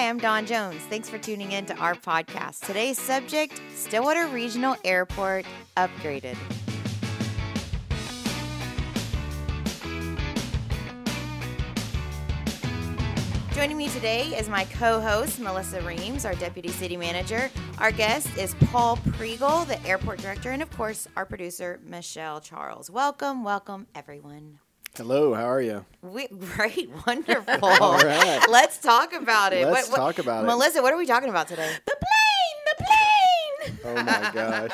Hi, I'm Dawn Jones. Thanks for tuning in to our podcast. Today's subject Stillwater Regional Airport upgraded. Joining me today is my co host, Melissa Reams, our Deputy City Manager. Our guest is Paul Priegel, the Airport Director, and of course, our producer, Michelle Charles. Welcome, welcome, everyone. Hello, how are you? We, great, wonderful. All right. Let's talk about it. Let's talk about it. Melissa, what are we talking about today? The plane, the plane. Oh my gosh.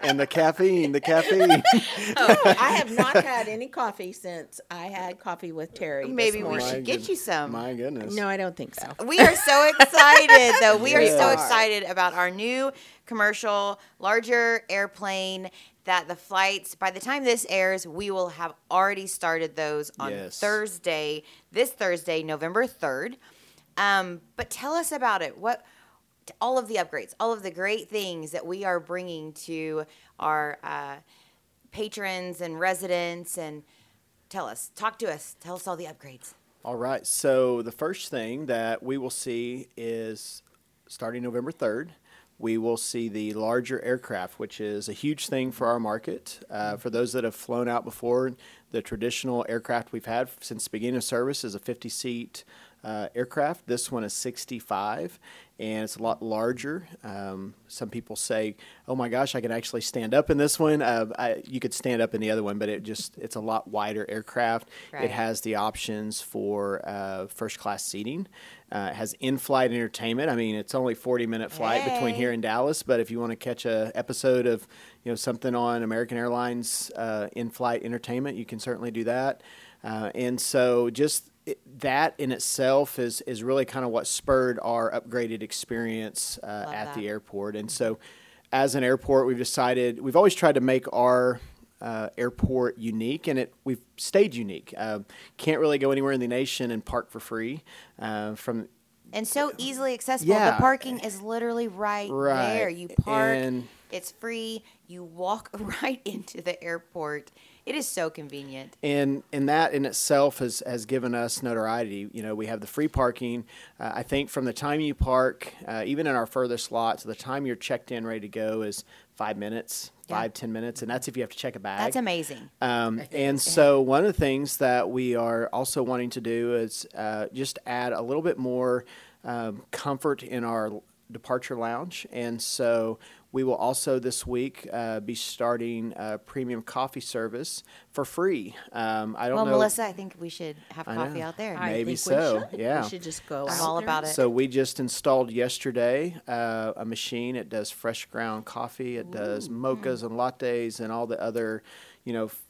And the caffeine, the caffeine. Oh, I have not had any coffee since I had coffee with Terry. Maybe we morning. should get good- you some. My goodness. No, I don't think so. We are so excited, though. We are so excited about our new commercial, larger airplane. That the flights, by the time this airs, we will have already started those on Yes. Thursday, this Thursday, November 3rd. Um, but tell us about it. What all of the upgrades, all of the great things that we are bringing to our uh, patrons and residents, and tell us, talk to us, tell us all the upgrades. All right. So the first thing that we will see is starting November 3rd, we will see the larger aircraft, which is a huge thing for our market. Uh, for those that have flown out before, the traditional aircraft we've had since the beginning of service is a 50 seat uh, aircraft. This one is 65, and it's a lot larger. Um, some people say, "Oh my gosh, I can actually stand up in this one." Uh, I, you could stand up in the other one, but it just it's a lot wider aircraft. Right. It has the options for uh, first class seating. Uh, it has in-flight entertainment. I mean, it's only 40 minute flight between here and Dallas, but if you want to catch a episode of you know something on American Airlines uh, in-flight entertainment, you can certainly do that. Uh, and so just it, that in itself is is really kind of what spurred our upgraded experience uh, at that. the airport. And so, as an airport, we've decided we've always tried to make our uh, airport unique, and it we've stayed unique. Uh, can't really go anywhere in the nation and park for free. Uh, from and so easily accessible. Yeah. The parking is literally right, Right. there. You park, And- it's free. You walk right into the airport. It is so convenient. and and that in itself has has given us notoriety. You know, we have the free parking. Uh, I think from the time you park, uh, even in our furthest slots, the time you're checked in, ready to go, is five minutes, Yeah. five ten minutes, and that's if you have to check a bag. That's amazing. Um, and so one of the things that we are also wanting to do is uh, just add a little bit more um, comfort in our departure lounge. And so we will also this week uh, be starting a premium coffee service for free. Um, I don't Well, know. Melissa, I think we should have I coffee know. out there. I- Maybe think so, We should. yeah. We should just go. I'm all there. about it. So we just installed yesterday uh, a machine. It does fresh ground coffee. It does mochas and lattes and all the other, you know, f-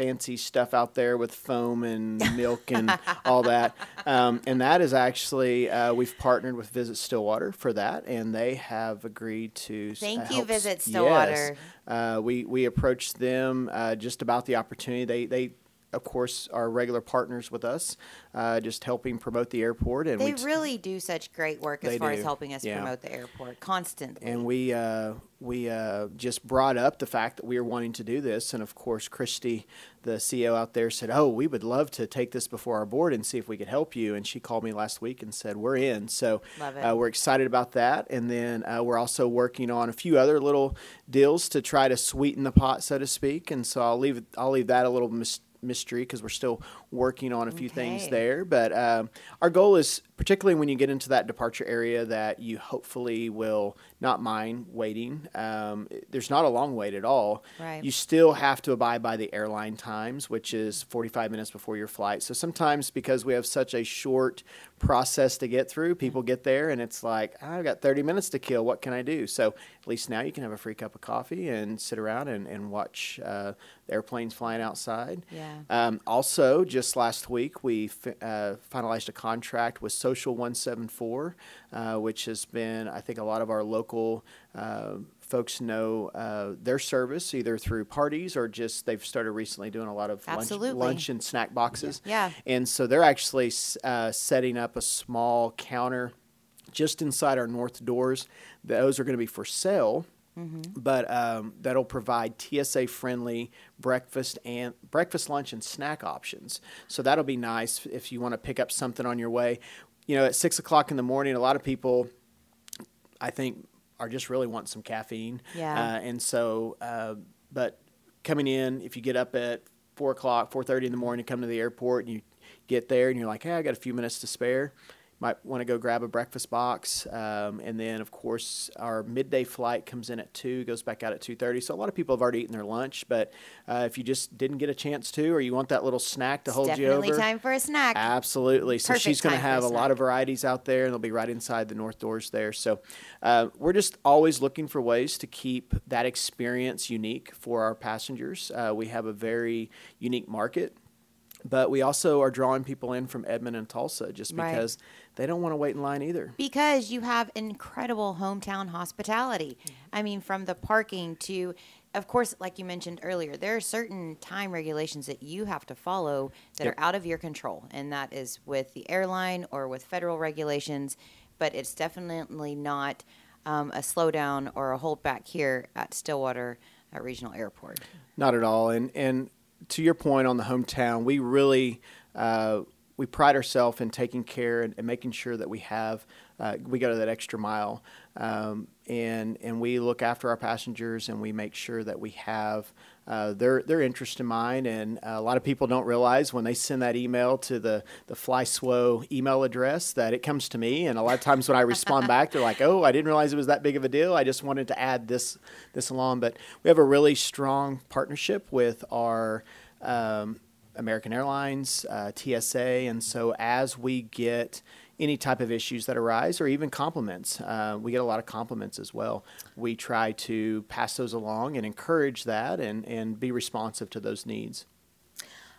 fancy stuff out there with foam and milk and all that. Um, and that is actually uh, we've partnered with Visit Stillwater for that, and they have agreed to. Thank uh, you, Visit Stillwater. Yes. Uh, we we approached them uh, just about the opportunity. They they. Of course, are regular partners with us, uh, just helping promote the airport, and They really do such great work as far as helping us Yeah. promote the airport constantly. and we uh, we uh, just brought up the fact that we were wanting to do this, and of course, Christy, the CEO out there, said, "Oh, we would love to take this before our board and see if we could help you." And she called me last week and said, "We're in." So uh, we're excited about that, and then uh, we're also working on a few other little deals to try to sweeten the pot, so to speak. And so I'll leave I'll leave that a little mys- mystery because we're still working on a few things there. But um, our goal is, particularly when you get into that departure area, that you hopefully will not mind waiting. Um, there's not a long wait at all. Right. You still have to abide by the airline times, which is 45 minutes before your flight. So sometimes because we have such a short process to get through, people get there and it's like, I've got 30 minutes to kill. What can I do? So at least now you can have a free cup of coffee and sit around and, and watch uh, the airplanes flying outside. Yeah. Um, also, just last week, we uh, finalized a contract with Social 174, uh, which has been, I think, a lot of our local uh, folks know uh, their service either through parties or just they've started recently doing a lot of lunch, lunch and snack boxes. Yeah. And so they're actually uh, setting up a small counter just inside our north doors. Those are going to be for sale. But um, that'll provide TSA friendly breakfast and breakfast, lunch, and snack options. So that'll be nice if you want to pick up something on your way. You know, at six o'clock in the morning, a lot of people, I think, are just really want some caffeine. Yeah. Uh, and so, uh, but coming in, if you get up at four o'clock, four thirty in the morning, come to the airport, and you get there, and you're like, hey, I got a few minutes to spare might want to go grab a breakfast box um, and then of course our midday flight comes in at 2 goes back out at 2.30 so a lot of people have already eaten their lunch but uh, if you just didn't get a chance to or you want that little snack to It's hold you definitely over time for a snack. Absolutely. So Perfect she's going to for a have a lot of varieties out there, and they'll be right inside the north doors there. So uh, we're just always looking for ways to keep that experience unique for our passengers. Uh, we have a very unique market. But we also are drawing people in from Edmond and Tulsa just Right. because they don't want to wait in line either. because you have incredible hometown hospitality. Mm-hmm. I mean, from the parking to, of course, like you mentioned earlier, there are certain time regulations that you have to follow that Yep. are out of your control, and that is with the airline or with federal regulations. But it's definitely not um, a slowdown or a holdback here at Stillwater uh, Regional Airport. Not at all. And and to your point on the hometown, we really uh, we pride ourselves in taking care and, and making sure that we have uh, we go to that extra mile, um, and and we look after our passengers and we make sure that we have. Uh, their their interest in mine. and uh, a lot of people don't realize when they send that email to the the FlySWO email address that it comes to me, and a lot of times when I respond back, they're like, "Oh, I didn't realize it was that big of a deal. I just wanted to add this this along." But we have a really strong partnership with our um, American Airlines, uh, TSA, and so as we get any type of issues that arise or even compliments, uh, we get a lot of compliments as well. We try to pass those along and encourage that and, and be responsive to those needs.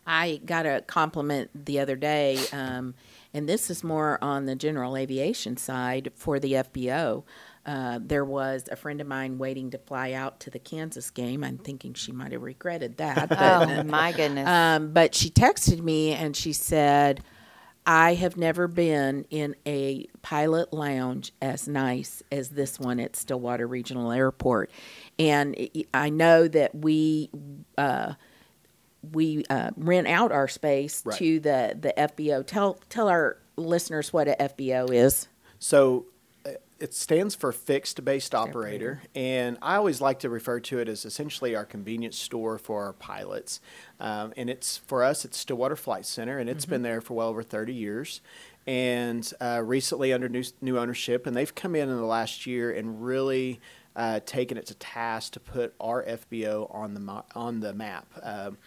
I got a compliment the other day, um, and this is more on the general aviation side for the FBO. Uh, there was a friend of mine waiting to fly out to the Kansas game. I'm thinking she might have regretted that. But, Oh my goodness! um, but she texted me and she said, I have never been in a pilot lounge as nice as this one at Stillwater Regional Airport. And I- know that we. Uh, we uh, rent out our space Right. to the, the FBO. Tell tell our listeners what a FBO is. So it stands for fixed based operator, and I always like to refer to it as essentially our convenience store for our pilots. Um, and it's for us, it's Stillwater Flight Center, and it's been there for well over 30 years. And uh, recently under new, new ownership, and they've come in in the last year and really uh, taken it to task to put our FBO on the ma- on the map. Um,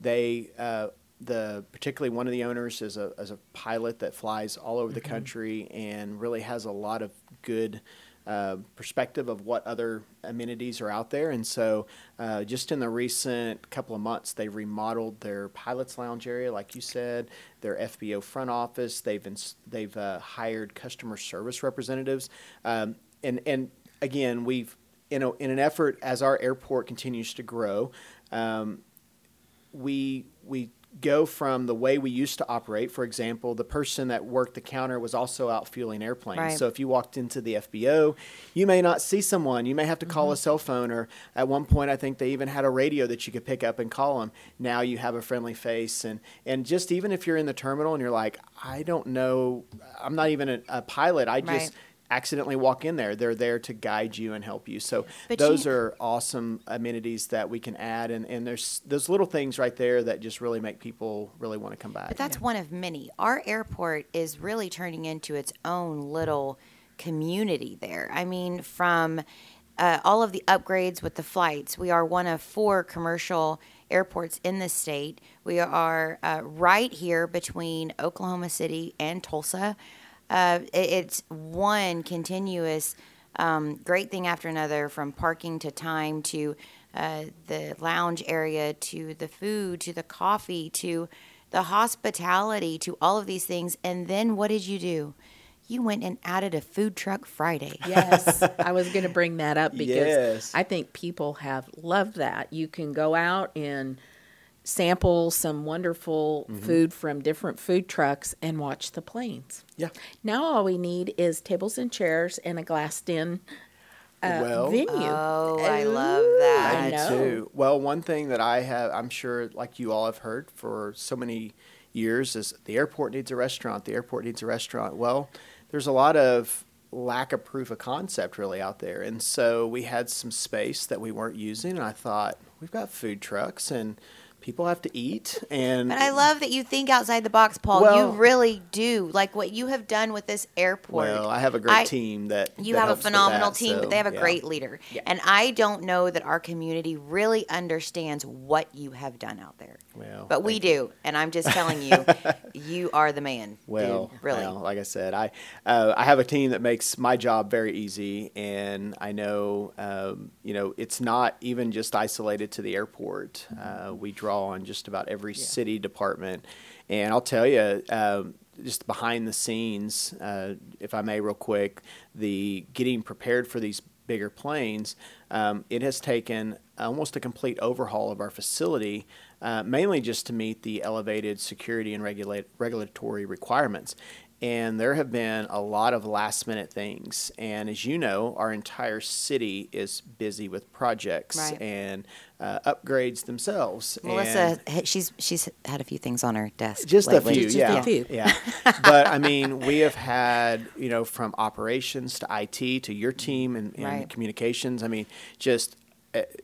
they uh, the particularly one of the owners is a, is a pilot that flies all over the country and really has a lot of good uh, perspective of what other amenities are out there. And so, uh, just in the recent couple of months, they remodeled their pilots lounge area, like you said, their FBO front office. They've ins- they've uh, hired customer service representatives, um, and and again, we've in a, in an effort as our airport continues to grow. Um, we we go from the way we used to operate. For example, the person that worked the counter was also out fueling airplanes. Right. So if you walked into the FBO, you may not see someone. You may have to call a mm-hmm. cell phone, or at one point, I think they even had a radio that you could pick up and call them. Now you have a friendly face, and and just even if you're in the terminal and you're like, I don't know, I'm not even a, a pilot. I just Right. Accidentally walk in there. They're there to guide you and help you. So But those you- are awesome amenities that we can add, and, and there's those little things right there that just really make people really want to come back. But that's one of many. Our airport is really turning into its own little community there. I mean, from uh, all of the upgrades with the flights, we are one of four commercial airports in the state. We are uh, right here between Oklahoma City and Tulsa. Uh, it- it's one continuous um, great thing after another from parking to time to uh, the lounge area to the food to the coffee to the hospitality to all of these things. And then what did you do? You went and added a food truck Friday. Yes, I was going to bring that up because Yes. I think people have loved that. You can go out and sample some wonderful food from different food trucks and watch the planes. yeah. Now all we need is tables and chairs and a glassed in uh, Well- venue. Oh, I love that. I I know. too. Well, one thing that I have, I'm sure, like you all have heard for so many years is the airport needs a restaurant. The airport needs a restaurant. Well, there's a lot of lack of proof of concept really out there, and so we had some space that we weren't using, and I thought we've got food trucks and people have to eat and But I love that you think outside the box, Paul. Well- you really do. Like what you have done with this airport. well i have a great I- team that You that have a helps with phenomenal that, team, so, but they have a yeah. great leader. Yeah. And I don't know that our community really understands what you have done out there. Well, but we thank do. And I'm just telling you, you are the man. Well, dude, really. well, like I said, I uh, I have a team that makes my job very easy, and I know um, you know it's not even just isolated to the airport. Uh, we draw on just about every city department, and I'll tell you. Um, just behind the scenes, uh, if I may, real quick, the getting prepared for these bigger planes, um, it has taken almost a complete overhaul of our facility, uh, mainly just to meet the elevated security and regulate, regulatory requirements. And there have been a lot of last minute things. And as you know, our entire city is busy with projects Right. and uh, upgrades themselves. Melissa, And- she's she's had a few things on her desk. just a few, Just a few. yeah. But I mean, we have had you know from operations to IT to your team and, and Right. communications. I mean, just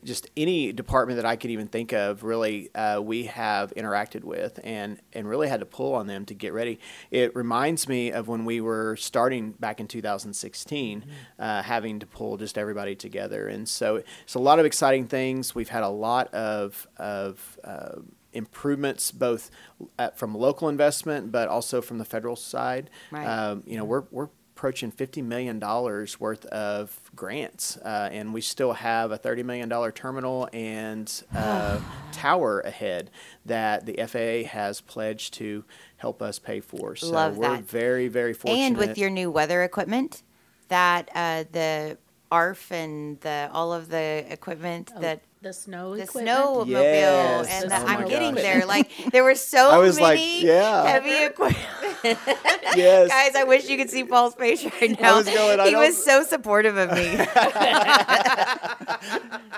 just any department that I could even think of, really, uh, we have interacted with and and really had to pull on them to get ready. It reminds me of when we were starting back in 2016, uh, having to pull just everybody together, and so it's a lot of exciting things. We've had a lot of of uh, improvements both uh, from local investment but also from the federal side. Right. Um, you know, we're we're approaching fifty million dollars worth of grants, uh, and we still have a thirty million dollar terminal and uh, tower ahead that the FAA has pledged to help us pay for. So Love we're that. very very fortunate. and with your new weather equipment, that uh, the ARF and the all of the equipment oh, that the snow the equipment. snowmobile Yes. and Oh the, my I'm getting gosh. there. Like there were so I was like, many yeah. heavy equipment. yes, Guys, I wish you could see Paul's face right now. was going, he was so supportive of me.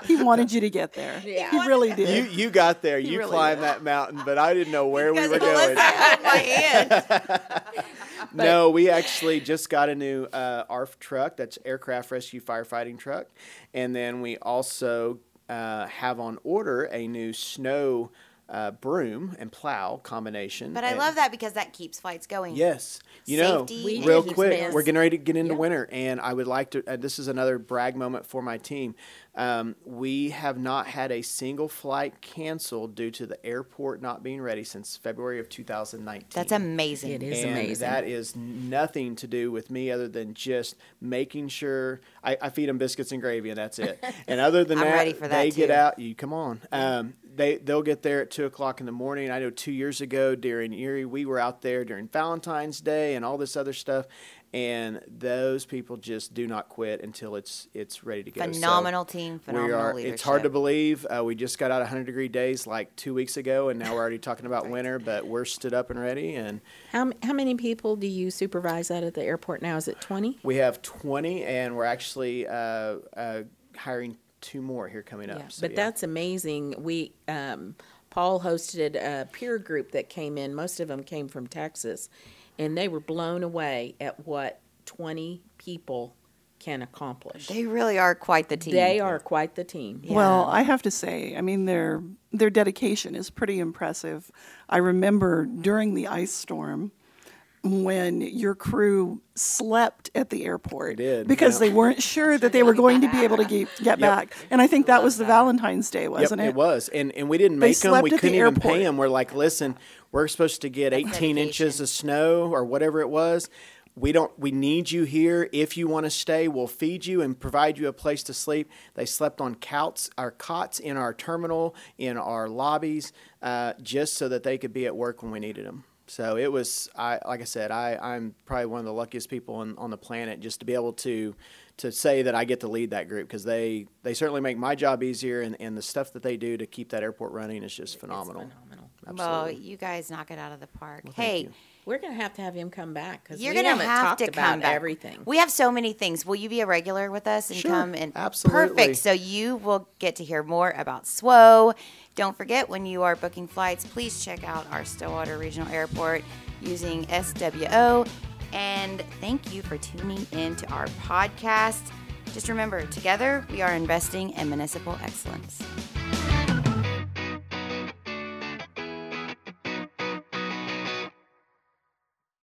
He wanted you to get there. Yeah. He really did. you you got there. You really climbed did. that mountain, but I didn't know where we were going. Melissa held my hand. No, we actually just got a new uh, ARF truck. That's aircraft rescue firefighting truck, and then we also uh, have on order a new snow uh, broom and plow combination. But I And- love that because that keeps flights going. Yes, you know, Safety We real quick, we're getting ready to get into Yeah. winter, and I would like to. Uh, this is another brag moment for my team. Um, we have not had a single flight canceled due to the airport not being ready since February of 2019. That's amazing. It is and amazing. That is nothing to do with me other than just making sure I, I feed them biscuits and gravy, and that's it. And other than I'm that, ready for that they get out. You come on. Um, they they'll get there at two o'clock in the morning. I know two years ago during Uri, we were out there during Valentine's Day and all this other stuff, and those people just do not quit until it's it's ready to go. So Phenomenal team, we phenomenal are. leadership. It's hard to believe. Uh, we just got out of 100 degree days like two weeks ago, and now we're already talking about winter. But we're stood up and ready, and How, how many people do you supervise out at the airport now? Is it 20? we have 20, and we're actually uh, uh, hiring two more here coming up. Yeah, So, but yeah. that's amazing. We um, Paul hosted a peer group that came in. Most of them came from Texas, and they were blown away at what twenty people can accomplish. They really are quite the team. They are quite the team. Well, I have to say, I mean, their their dedication is pretty impressive. I remember during the ice storm when your crew slept at the airport did, because yeah. they weren't sure that they were going to be able to get, get back. And I think that was the Valentine's Day, wasn't it? it? was, and and we didn't They make them. We couldn't even pay them. We're like, listen, we're supposed to get 18 inches of snow or whatever it was. We don't. We need you here. If you want to stay, we'll feed you and provide you a place to sleep. They slept on cots, our cots in our terminal, in our lobbies, uh, just so that they could be at work when we needed them. So it was, I like I said, I, I'm probably one of the luckiest people on, on the planet just to be able to to say that I get to lead that group because they, they certainly make my job easier and, and the stuff that they do to keep that airport running is just phenomenal. phenomenal. Well, you guys knock it out of the park. thank hey, you. We're gonna have to have him come back because You're we gonna haven't have talked to about come back. everything. We have so many things. Will you be a regular with us and Sure, come and absolutely. perfect? So you will get to hear more about SWO. Don't forget when you are booking flights, please check out our Stillwater Regional Airport using SWO. And thank you for tuning in to our podcast. Just remember, together we are investing in municipal excellence.